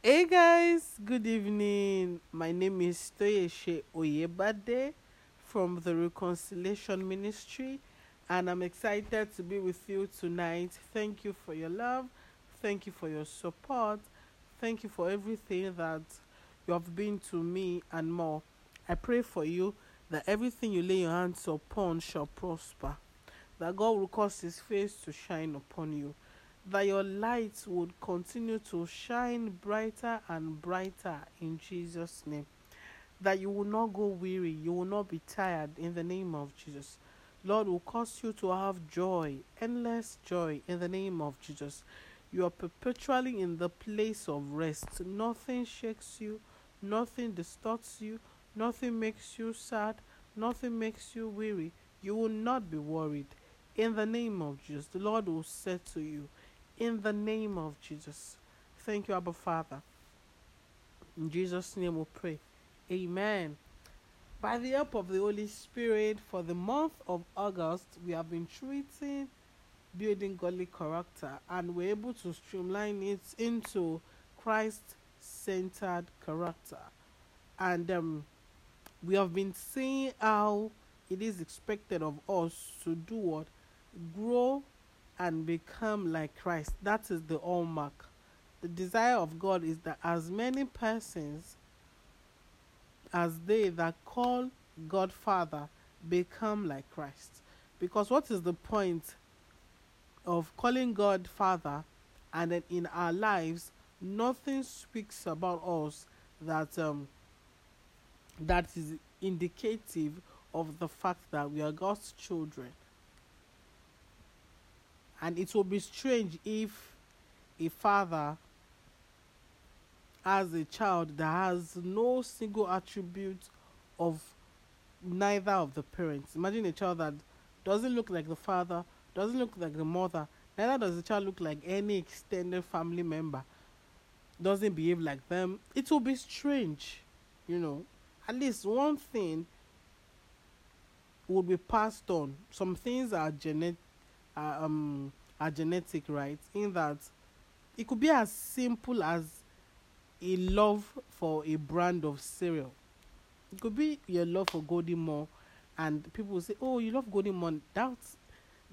Hey guys, good evening. My name is Toyeshe Oyebade from the Reconciliation Ministry, and I'm excited to be with you tonight. Thank you for your love, thank you for your support, thank you for everything that you have been to me and more. I pray for you that everything you lay your hands upon shall prosper, that God will cause His face to shine upon you that your light would continue to shine brighter and brighter in Jesus' name. That you will not go weary, you will not be tired in the name of Jesus. Lord will cause you to have joy, endless joy in the name of Jesus. You are perpetually in the place of rest. Nothing shakes you, nothing distorts you, nothing makes you sad, nothing makes you weary. You will not be worried. In the name of Jesus, the Lord will say to you, in the name of Jesus. Thank you, Abba Father. In Jesus' name we pray. Amen. By the help of the Holy Spirit, for the month of August, we have been treating building godly character and we're able to streamline it into Christ centered character. And um, we have been seeing how it is expected of us to do what? Grow and become like Christ. That is the hallmark. The desire of God is that as many persons as they that call God Father become like Christ. Because what is the point of calling God Father and then in our lives nothing speaks about us that um, that is indicative of the fact that we are God's children and it will be strange if a father has a child that has no single attribute of neither of the parents. Imagine a child that doesn't look like the father, doesn't look like the mother, neither does the child look like any extended family member, doesn't behave like them. It will be strange, you know. At least one thing would be passed on. Some things are genetic are, um, are genetic, right? In that it could be as simple as a love for a brand of cereal. It could be your love for Golden Morn, and people will say, "Oh, you love Golden Morn." That's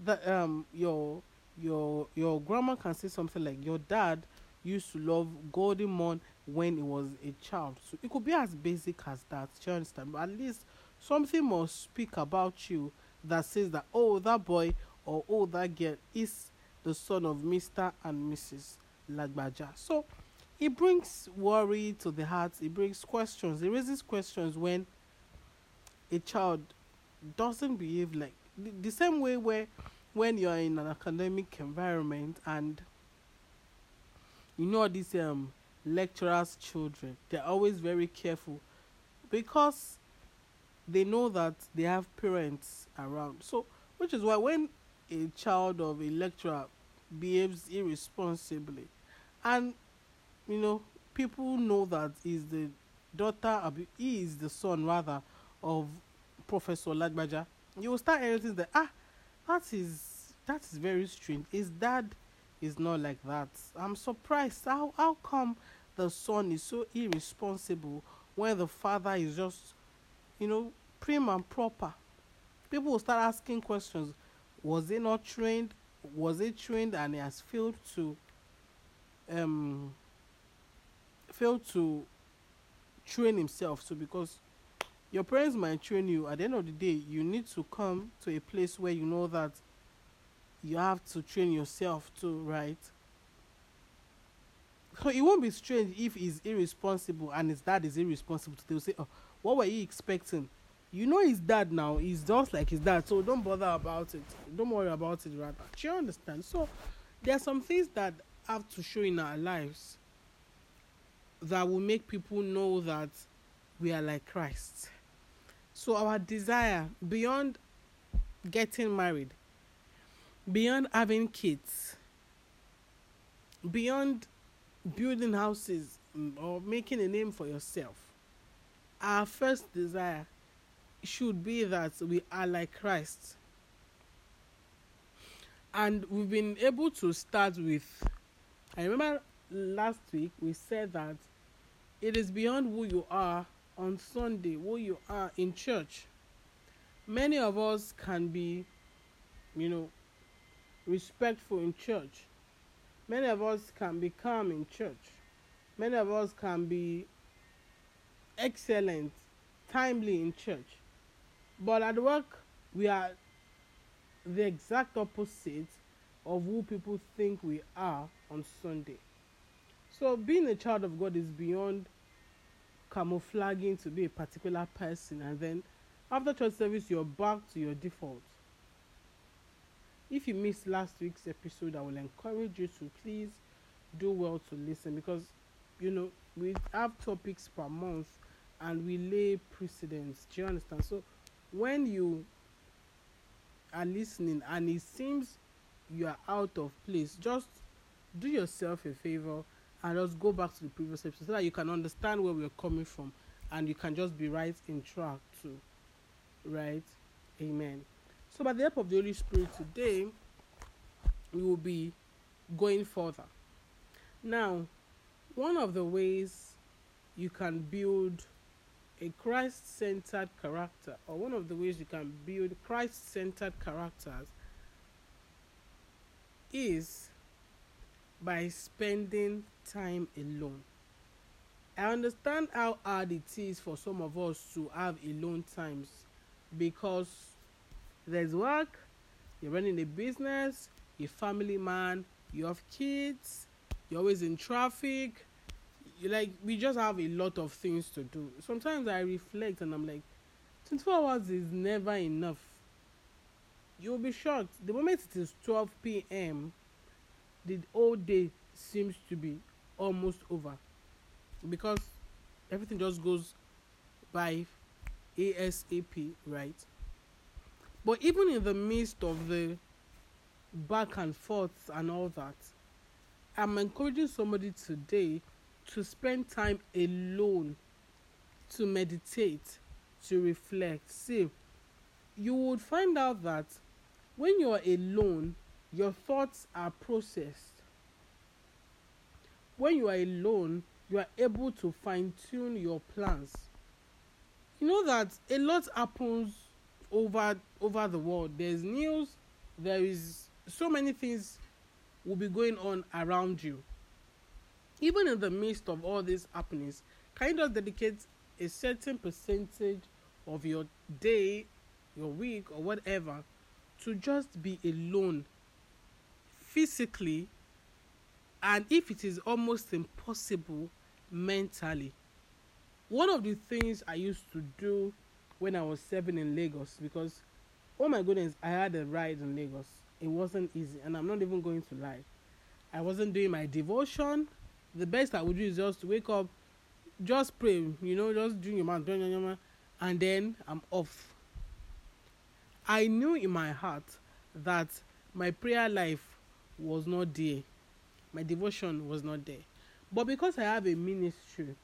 that um your your your grandma can say something like, "Your dad used to love Golden Morn when he was a child." So it could be as basic as that. Do you understand? But at least something must speak about you that says that, "Oh, that boy or oh that girl is the son of Mr. and Mrs. Lagbaja. So it brings worry to the heart, it brings questions, it raises questions when a child doesn't behave like the, the same way where when you're in an academic environment and you know these um lecturers children they're always very careful because they know that they have parents around so which is why when a child of a lecturer behaves irresponsibly. And you know people know that he's the daughter he is the son rather of professor lagbaja you will start hearing that ah that is that is very strange. His dad is not like that. I'm surprised. How how come the son is so irresponsible when the father is just you know prim and proper? People will start asking questions was he not trained was he trained and he has failed to um failed to train himself? So because your parents might train you at the end of the day you need to come to a place where you know that you have to train yourself too right? So it won't be strange if he's irresponsible and his dad is irresponsible they'll say oh what were you expecting you know his dad now he's just like his dad so don't bother about it. Don't worry about it rather. Do you understand? So there are some things that have to show in our lives that will make people know that we are like christ. So our desire beyond getting married beyond having kids beyond building houses mm, or making a name for yourself our first desire should be that we are like Christ. And we've been able to start with. I remember last week we said that it is beyond who you are on Sunday, who you are in church. Many of us can be, you know, respectful in church. Many of us can be calm in church. Many of us can be excellent, timely in church. But at work, we are the exact opposite of who people think we are on Sunday. So, being a child of God is beyond camouflaging to be a particular person, and then after church service, you're back to your default. If you missed last week's episode, I will encourage you to please do well to listen because you know we have topics per month and we lay precedents. Do you understand? So, when you are listening and it seems you are out of place, just do yourself a favor and just go back to the previous episode so that you can understand where we're coming from and you can just be right in track too. Right? Amen. So, by the help of the Holy Spirit today, we will be going further. Now, one of the ways you can build a Christ centered character, or one of the ways you can build Christ centered characters, is by spending time alone. I understand how hard it is for some of us to have alone times because there's work, you're running a business, you're family man, you have kids, you're always in traffic, like we just have a lot of things to do. Sometimes I reflect and I'm like, 24 hours is never enough. You'll be shocked. The moment it is 12 p.m., the whole day seems to be almost over because everything just goes by ASAP, right? But even in the midst of the back and forth and all that, I'm encouraging somebody today to spend time alone to meditate, to reflect. See, you would find out that when you are alone, your thoughts are processed. When you are alone, you are able to fine tune your plans. You know that a lot happens over over the world. There's news, there is so many things will be going on around you even in the midst of all these happenings, you just dedicate a certain percentage of your day, your week, or whatever to just be alone physically? And if it is almost impossible mentally, one of the things I used to do when I was seven in Lagos, because oh my goodness, I had a ride in Lagos. It wasn't easy, and I'm not even going to lie. I wasn't doing my devotion the best I would do is just wake up, just pray, you know, just doing your mouth, and then I'm off. I knew in my heart that my prayer life was not there, my devotion was not there. But because I have a ministry,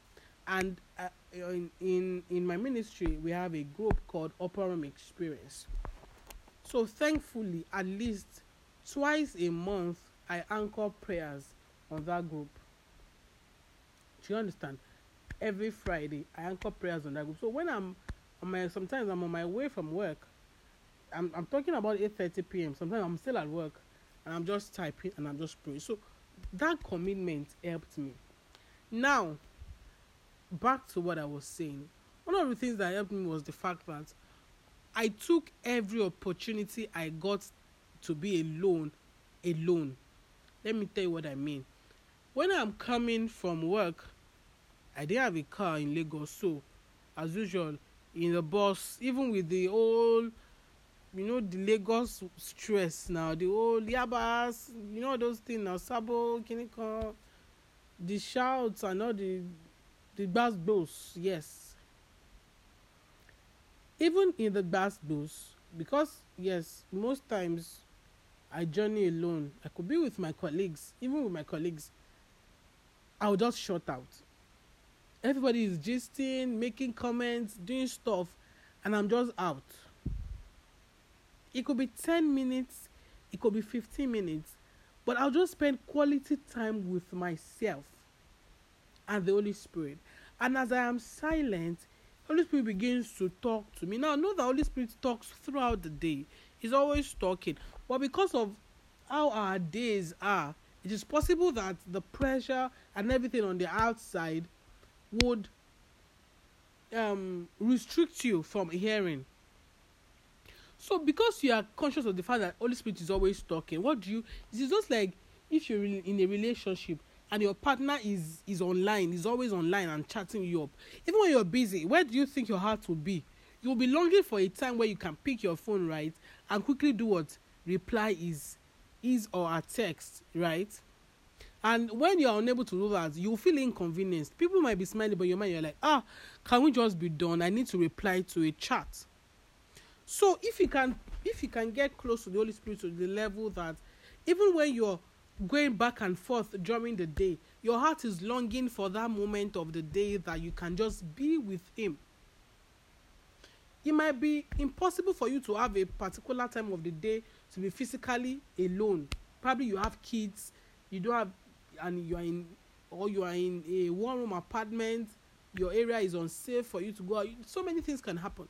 and uh, in, in in my ministry we have a group called Upper Room Experience. So thankfully, at least twice a month, I anchor prayers on that group. Do you understand? Every Friday, I anchor prayers on that group. So when I'm on my, uh, sometimes I'm on my way from work. I'm I'm talking about 8:30 p.m. Sometimes I'm still at work, and I'm just typing and I'm just praying. So that commitment helped me. Now, back to what I was saying. One of the things that helped me was the fact that I took every opportunity I got to be alone, alone. Let me tell you what I mean. When I'm coming from work, I didn't have a car in Lagos, so as usual, in the bus, even with the old, you know, the Lagos stress now, the old yabas, you know, those things now, Sabo, Kinikon, the shouts and all the the bass bos, yes. Even in the bass bos, because yes, most times I journey alone. I could be with my colleagues, even with my colleagues. I'll just shut out. Everybody is gisting, making comments, doing stuff, and I'm just out. It could be 10 minutes, it could be 15 minutes, but I'll just spend quality time with myself and the Holy Spirit. And as I am silent, Holy Spirit begins to talk to me. Now, know the Holy Spirit talks throughout the day. He's always talking. But because of how our days are, it is possible that the pressure and everything on the outside would um, restrict you from hearing. So, because you are conscious of the fact that Holy Spirit is always talking, what do you? It's just like if you're in a relationship and your partner is is online, is always online and chatting you up. Even when you're busy, where do you think your heart will be? You'll be longing for a time where you can pick your phone right and quickly do what reply is is or a text, right? And when you are unable to do that, you feel inconvenienced. People might be smiling, but your mind you're like, ah, can we just be done? I need to reply to a chat. So if you can if you can get close to the Holy Spirit to the level that even when you're going back and forth during the day, your heart is longing for that moment of the day that you can just be with Him. It might be impossible for you to have a particular time of the day to be physically alone. Probably you have kids, you don't have, and you are in, or you are in a one room apartment, your area is unsafe for you to go out. So many things can happen.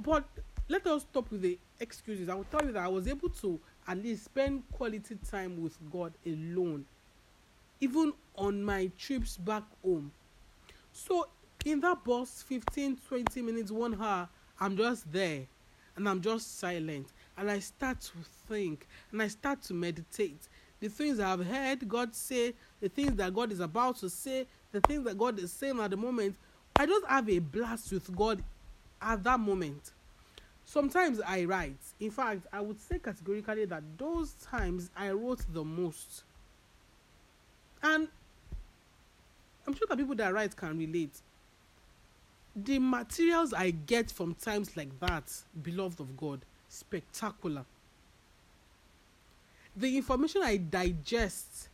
But let us stop with the excuses. I will tell you that I was able to at least spend quality time with God alone, even on my trips back home. So, in that bus, 15, 20 minutes, one hour, I'm just there and I'm just silent and I start to think and I start to meditate. The things I've heard God say, the things that God is about to say, the things that God is saying at the moment, I just have a blast with God at that moment. Sometimes I write. In fact, I would say categorically that those times I wrote the most. And I'm sure that people that write can relate. The materials I get from times like that, beloved of God, spectacular. The information I digest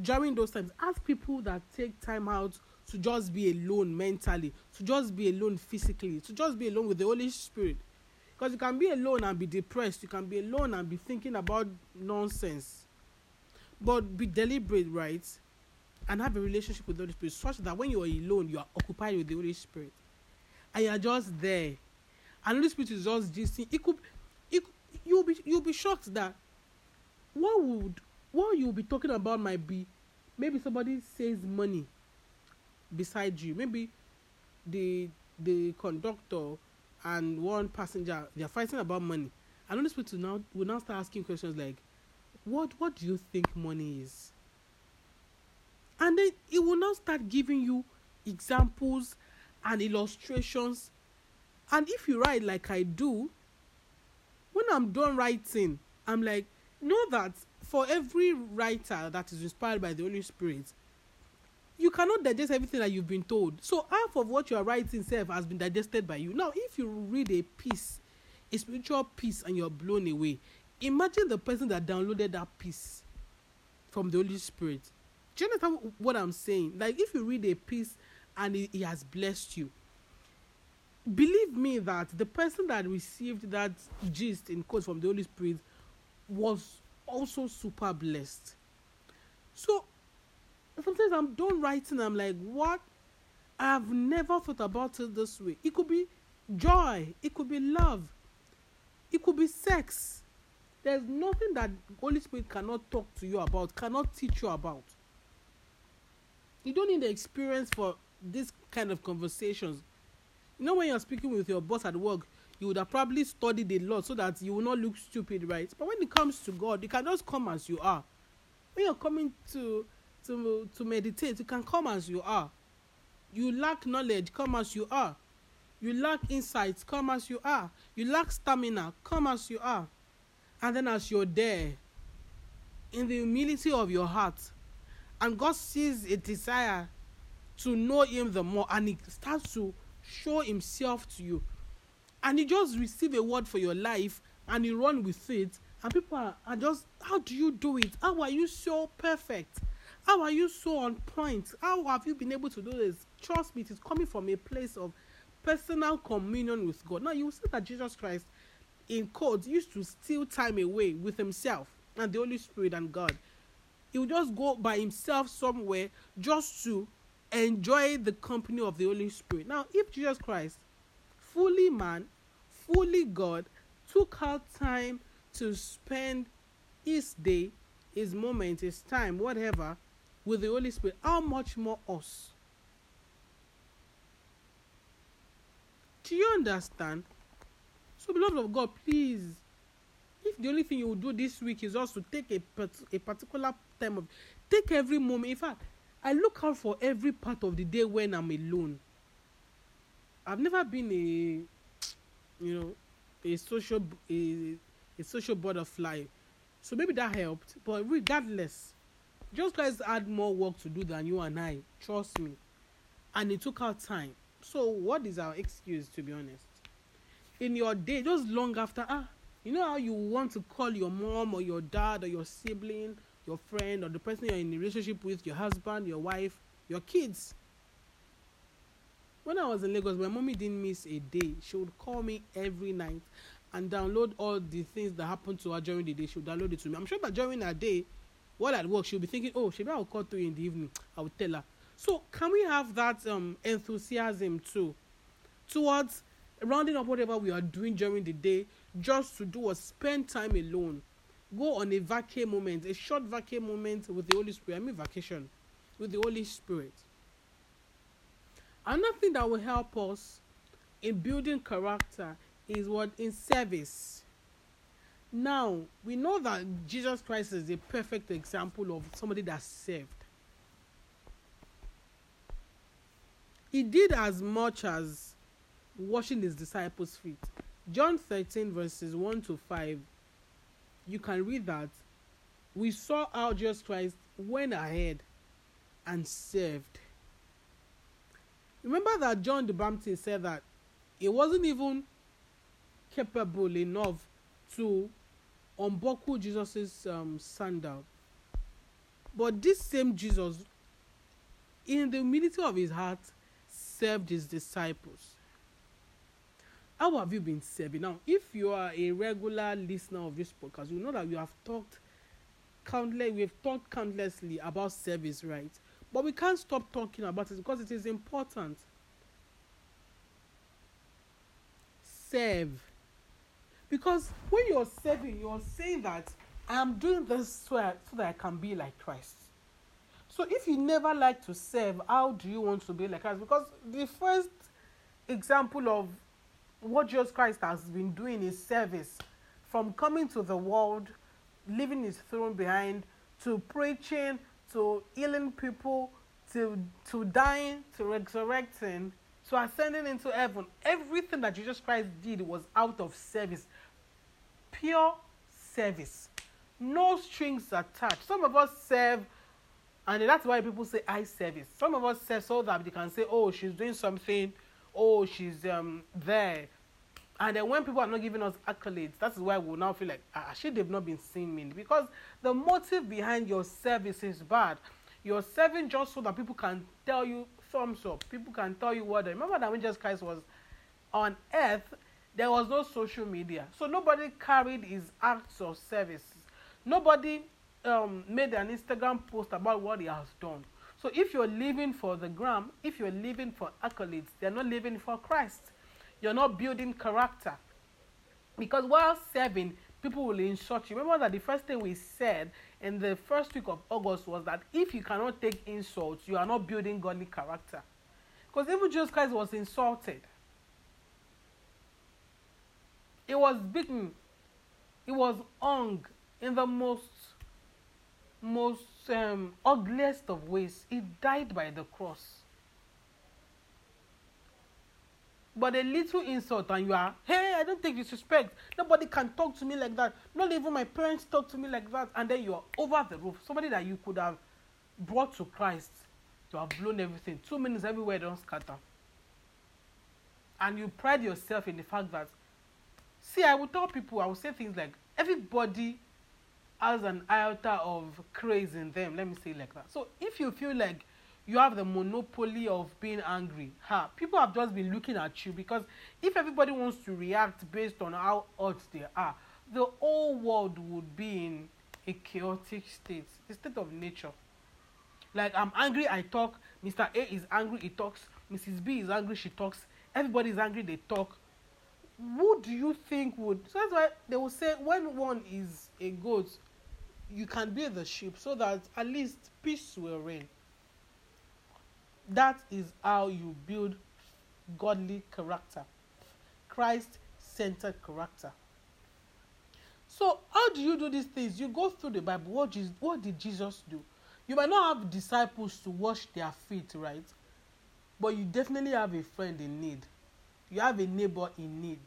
during those times, ask people that take time out to just be alone mentally, to just be alone physically, to just be alone with the Holy Spirit. Because you can be alone and be depressed you can be alone and be thinking about nonsense but be deliberate right? And have a relationship with the holy spirit such that when you are alone you are occupied with the holy spirit. And you are just there. And the holy spirit is just gisting it could it you'll be you'll be shocked that what would what you'll be talking about might be maybe somebody says money beside you. Maybe the the conductor and one passenger they are fighting about money. And all these people now will now start asking questions like what what do you think money is? And then it will now start giving you examples and illustrations. And if you write like i do i'm done writing i'm like know that for every writer that is inspired by the holy spirit you cannot digest everything that you've been told. So half of what you are writing self has been digested by you. Now if you read a piece a spiritual piece and you're blown away imagine the person that downloaded that piece from the holy spirit. Do you understand what i'm saying? Like if you read a piece and it, it has blessed you believe me that the person that received that gist in quotes from the holy spirit was also super blessed so sometimes I'm done writing, I'm like, what? I've never thought about it this way. It could be joy, it could be love, it could be sex. There's nothing that Holy Spirit cannot talk to you about, cannot teach you about. You don't need the experience for this kind of conversations. You know, when you're speaking with your boss at work, you would have probably studied a lot so that you will not look stupid, right? But when it comes to God, you can just come as you are. When you're coming to to to meditate you can come as you are you lack knowledge come as you are you lack insights come as you are you lack stamina come as you are and then as you're there in the humility of your heart and god sees a desire to know him the more and he starts to show himself to you and you just receive a word for your life and you run with it and people are, are just how do you do it how are you so perfect how are you so on point? How have you been able to do this? Trust me, it is coming from a place of personal communion with God. Now, you see that Jesus Christ, in quotes, used to steal time away with himself and the Holy Spirit and God he would just go by himself somewhere just to enjoy the company of the Holy Spirit. Now, if Jesus Christ, fully man, fully God, took out time to spend his day, his moment, his time, whatever, with the Holy Spirit, how much more us? Do you understand? So, beloved of God, please, if the only thing you will do this week is also take a, a particular time of, take every moment. In fact, I look out for every part of the day when I'm alone. I've never been a, you know, a social a, a social butterfly, so maybe that helped. But regardless, just guys had more work to do than you and I. Trust me, and it took our time. So what is our excuse to be honest? In your day, just long after ah, you know how you want to call your mom or your dad or your sibling your friend or the person you're in a relationship with, your husband, your wife, your kids. When I was in Lagos, my mommy didn't miss a day. She would call me every night and download all the things that happened to her during the day. She would download it to me. I'm sure that during her day, while at work, she'll be thinking, oh, maybe I'll call you in the evening. I will tell her. So can we have that um, enthusiasm too towards rounding up whatever we are doing during the day just to do or spend time alone go on a vacay moment, a short vacay moment with the Holy Spirit. I mean vacation with the Holy Spirit. Another thing that will help us in building character is what in service. Now we know that Jesus Christ is a perfect example of somebody that served. He did as much as washing his disciples' feet. John 13, verses 1 to 5 you can read that we saw how Jesus Christ went ahead and served. Remember that John the Baptist said that he wasn't even capable enough to unbuckle Jesus' um, sandal. But this same Jesus, in the humility of his heart, served his disciples. How have you been serving? Now, if you are a regular listener of this podcast, you know that we have talked countless, we have talked countlessly about service, right? But we can't stop talking about it because it is important. Serve. Because when you're serving, you're saying that I am doing this so, I, so that I can be like Christ. So if you never like to serve, how do you want to be like Christ? Because the first example of what Jesus Christ has been doing is service from coming to the world, leaving his throne behind, to preaching, to healing people, to, to dying, to resurrecting, to ascending into heaven. Everything that Jesus Christ did was out of service, pure service, no strings attached. Some of us serve, and that's why people say I service. Some of us serve so that they can say, oh, she's doing something oh, she's um, there. And then when people are not giving us accolades, that's why we now feel like, ah, they've not been seeing me. Because the motive behind your service is bad. You're serving just so that people can tell you thumbs up. People can tell you what. Remember that when Jesus Christ was on earth, there was no social media. So nobody carried his acts of service. Nobody um, made an Instagram post about what he has done. So if you're living for the gram, if you're living for accolades, they're not living for Christ. You're not building character. Because while serving, people will insult you. Remember that the first thing we said in the first week of August was that if you cannot take insults, you are not building godly character. Because even Jesus Christ was insulted. He was beaten. He was hung in the most most um, ugliest of ways. He died by the cross. But a little insult and you are, hey, I don't take disrespect. Nobody can talk to me like that. Not even my parents talk to me like that. And then you are over the roof. Somebody that you could have brought to Christ, you have blown everything. Two minutes everywhere don't scatter. And you pride yourself in the fact that, see, I will tell people, I will say things like, everybody has an iota of craze in them. Let me say like that. So if you feel like you have the monopoly of being angry, ha, people have just been looking at you because if everybody wants to react based on how hot they are, the whole world would be in a chaotic state, state of nature. Like I'm angry, I talk. Mr. A is angry, he talks. Mrs. B is angry, she talks. Everybody is angry, they talk. Who do you think would? So that's why they will say when one is a goat, you can be the sheep, so that at least peace will reign. That is how you build godly character, Christ centered character. So, how do you do these things? You go through the Bible. What, Jesus, what did Jesus do? You might not have disciples to wash their feet, right? But you definitely have a friend in need. You have a neighbor in need.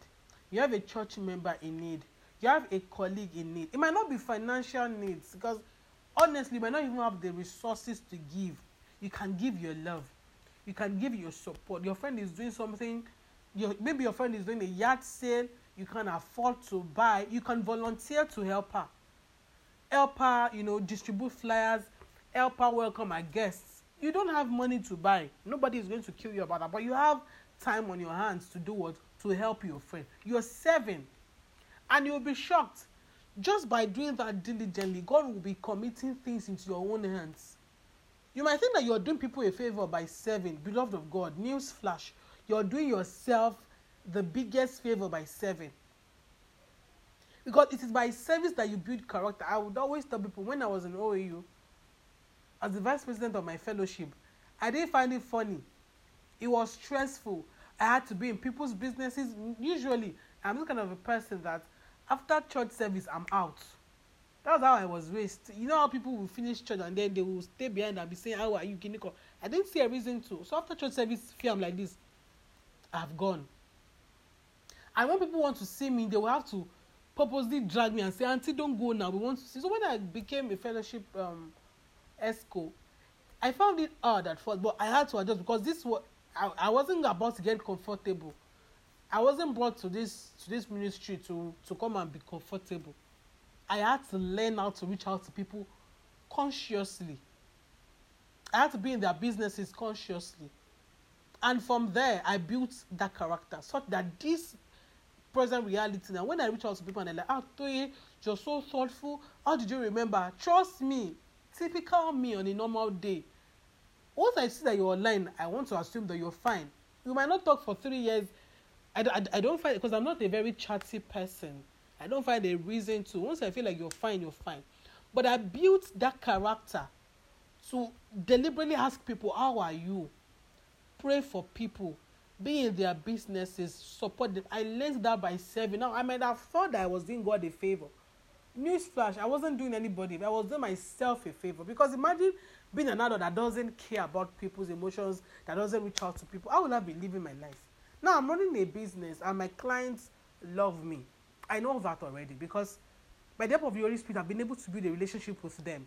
You have a church member in need. You have a colleague in need. It might not be financial needs because honestly, you might not even have the resources to give. You can give your love. You can give your support. Your friend is doing something. Your, maybe your friend is doing a yard sale. You can afford to buy. You can volunteer to help her. Help her, you know, distribute flyers. Help her welcome her guests. You don't have money to buy. Nobody is going to kill you about that. But you have time on your hands to do what? To help your friend. You're serving. And you'll be shocked. Just by doing that diligently, God will be committing things into your own hands. You might think that you're doing people a favor by serving, beloved of God. News flash. You're doing yourself the biggest favor by serving. Because it is by service that you build character. I would always tell people when I was in OAU, as the vice president of my fellowship, I didn't find it funny. It was stressful. I had to be in people's businesses. Usually, I'm the kind of a person that after church service, I'm out. That's how I was raised. You know how people will finish church and then they will stay behind and be saying, How are you, Kiniko? I didn't see a reason to. So after church service, film like this, I've gone. And when people want to see me, they will have to purposely drag me and say, Auntie, don't go now. We want to see. So when I became a fellowship um, ESCO, I found it hard at first, but I had to adjust because this was I, I wasn't about to get comfortable. I wasn't brought to this to this ministry to to come and be comfortable. I had to learn how to reach out to people consciously. I had to be in their businesses consciously. And from there, I built that character such that this present reality now, when I reach out to people and they're like, ah, Toye, you're so thoughtful. How did you remember? Trust me, typical me on a normal day. Once I see that you're online, I want to assume that you're fine. We might not talk for three years. I, I, I don't find because I'm not a very chatty person. I don't find a reason to. Once I feel like you're fine, you're fine. But I built that character to deliberately ask people, How are you? Pray for people, be in their businesses, support them. I learned that by serving. Now, I might have thought that I was doing God a favor. Newsflash, I wasn't doing anybody, I was doing myself a favor. Because imagine being an adult that doesn't care about people's emotions, that doesn't reach out to people. How would I be living my life? Now, I'm running a business and my clients love me. I know that already because by the help of the Holy Spirit, I've been able to build a relationship with them.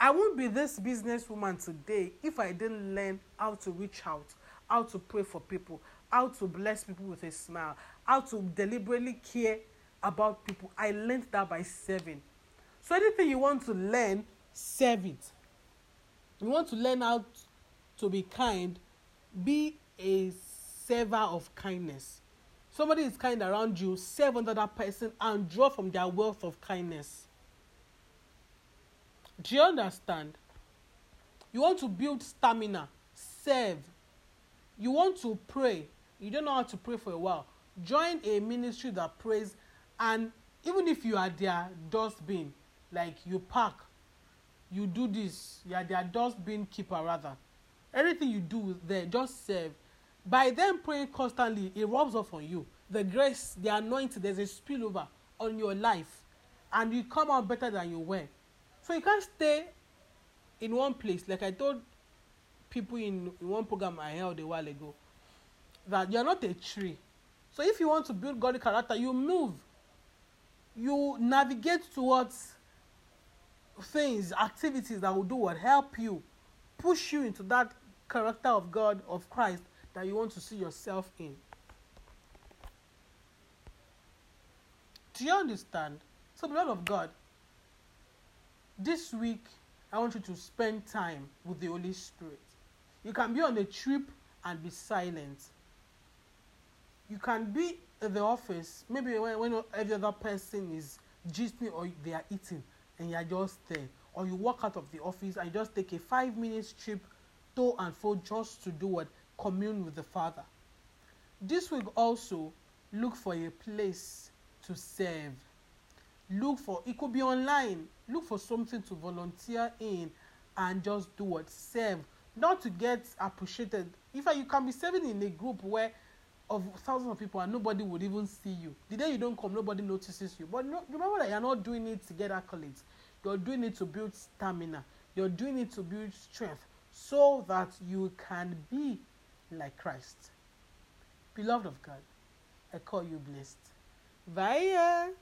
I won't be this businesswoman today if I didn't learn how to reach out, how to pray for people, how to bless people with a smile, how to deliberately care about people. I learned that by serving. So anything you want to learn, serve it. You want to learn how to be kind, be a server of kindness. Somebody is kind around you serve that person and draw from their wealth of kindness. Do you understand? You want to build stamina serve. You want to pray. You don't know how to pray for a while. Join a ministry that prays and even if you are their dustbin like you park you do this you are their dustbin keeper rather. Everything you do there just serve by them praying constantly it rubs off on you. The grace the anointing there's a spillover on your life. And you come out better than you were. So you can't stay in one place. Like i told people in, in one program i held a while ago that you're not a tree. So if you want to build godly character you move. You navigate towards things activities that will do what? Help you push you into that character of god of christ that you want to see yourself in. Do you understand? So, beloved of God, this week I want you to spend time with the Holy Spirit. You can be on a trip and be silent. You can be in the office, maybe when, when every other person is gisting or they are eating. and you're just there or you walk out of the office and just take a five minutes trip to and fro just to do what commune with the father. This week also look for a place to serve. Look for it could be online. Look for something to volunteer in and just do what? Serve. Not to get appreciated. Fact you can be serving in a group where of thousands of people and nobody would even see you. The day you don't come nobody notices you. But no, remember that you're not doing it to get accolades. You're doing it to build stamina. You're doing it to build strength so that you can be like christ. Beloved of god i call you blessed. Bye